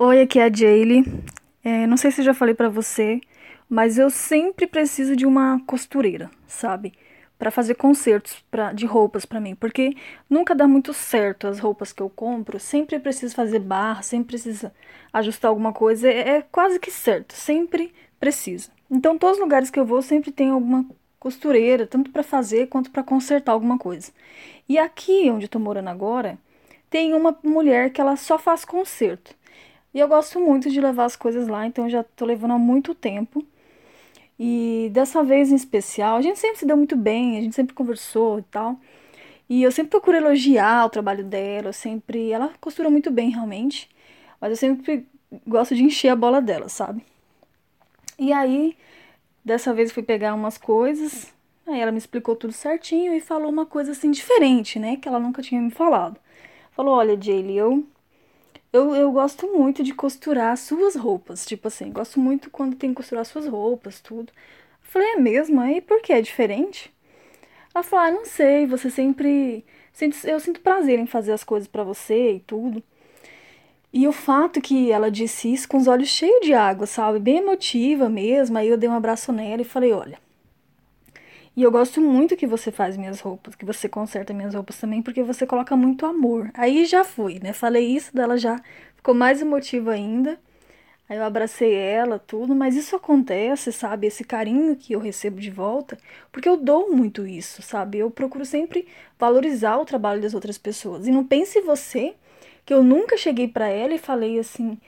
Oi, aqui é a Jaylee. É, não sei se já falei pra você, mas eu sempre preciso de uma costureira, sabe? Pra fazer consertos pra, de roupas pra mim, porque nunca dá muito certo as roupas que eu compro. Sempre preciso fazer barra, sempre precisa ajustar alguma coisa. É, é quase que certo, sempre precisa. Então, todos os lugares que eu vou sempre tem alguma costureira, tanto pra fazer quanto pra consertar alguma coisa. E aqui onde eu tô morando agora, tem uma mulher que ela só faz conserto. E eu gosto muito de levar as coisas lá, então já tô levando há muito tempo. E dessa vez em especial, a gente sempre se deu muito bem, a gente sempre conversou e tal. E eu sempre procuro elogiar o trabalho dela, eu sempre. Ela costura muito bem, realmente. Mas eu sempre gosto de encher a bola dela, sabe? E aí, dessa vez eu fui pegar umas coisas. Aí ela me explicou tudo certinho e falou uma coisa assim diferente, né? Que ela nunca tinha me falado. Falou: Olha, Jaylee, eu eu, eu gosto muito de costurar suas roupas. Tipo assim, gosto muito quando tem que costurar suas roupas, tudo. Eu falei, é mesmo? Aí por que? É diferente? Ela falou, ah, não sei, você sempre. Eu sinto prazer em fazer as coisas para você e tudo. E o fato que ela disse isso com os olhos cheios de água, sabe? Bem emotiva mesmo. Aí eu dei um abraço nela e falei, olha. E eu gosto muito que você faz minhas roupas, que você conserta minhas roupas também, porque você coloca muito amor. Aí já foi, né? Falei isso dela já ficou mais emotiva ainda. Aí eu abracei ela, tudo, mas isso acontece, sabe? Esse carinho que eu recebo de volta, porque eu dou muito isso, sabe? Eu procuro sempre valorizar o trabalho das outras pessoas. E não pense você que eu nunca cheguei para ela e falei assim,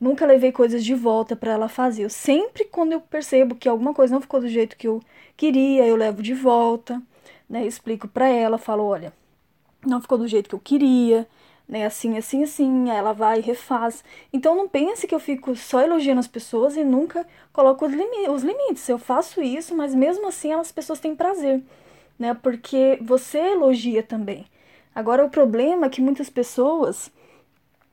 nunca levei coisas de volta para ela fazer. Eu sempre quando eu percebo que alguma coisa não ficou do jeito que eu queria, eu levo de volta, né? Explico para ela, falo, olha, não ficou do jeito que eu queria, né? Assim, assim, assim. Aí ela vai e refaz. Então não pense que eu fico só elogiando as pessoas e nunca coloco os, limi os limites. Eu faço isso, mas mesmo assim as pessoas têm prazer, né? Porque você elogia também. Agora o problema é que muitas pessoas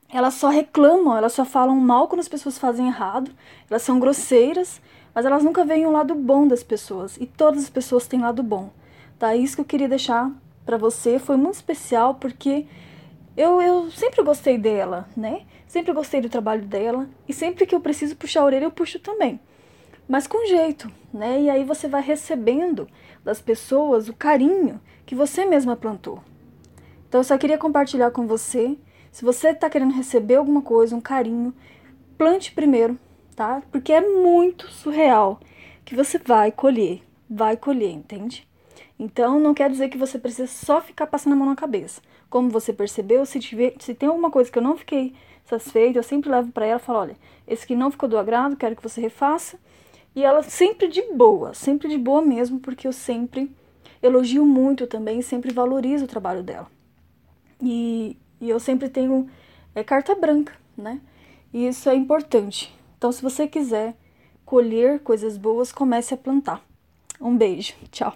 elas só reclamam, elas só falam mal quando as pessoas fazem errado, elas são grosseiras mas elas nunca veem o lado bom das pessoas. E todas as pessoas têm lado bom. Tá? Isso que eu queria deixar para você foi muito especial porque eu, eu sempre gostei dela, né? Sempre gostei do trabalho dela. E sempre que eu preciso puxar a orelha, eu puxo também. Mas com jeito, né? E aí você vai recebendo das pessoas o carinho que você mesma plantou. Então eu só queria compartilhar com você. Se você está querendo receber alguma coisa, um carinho, plante primeiro tá? Porque é muito surreal que você vai colher, vai colher, entende? Então não quer dizer que você precisa só ficar passando a mão na cabeça. Como você percebeu, se, tiver, se tem alguma coisa que eu não fiquei satisfeita, eu sempre levo para ela e falo: olha, esse que não ficou do agrado, quero que você refaça. E ela sempre de boa, sempre de boa mesmo, porque eu sempre elogio muito também, sempre valorizo o trabalho dela. E, e eu sempre tenho é, carta branca, né? E isso é importante. Então, se você quiser colher coisas boas, comece a plantar. Um beijo. Tchau.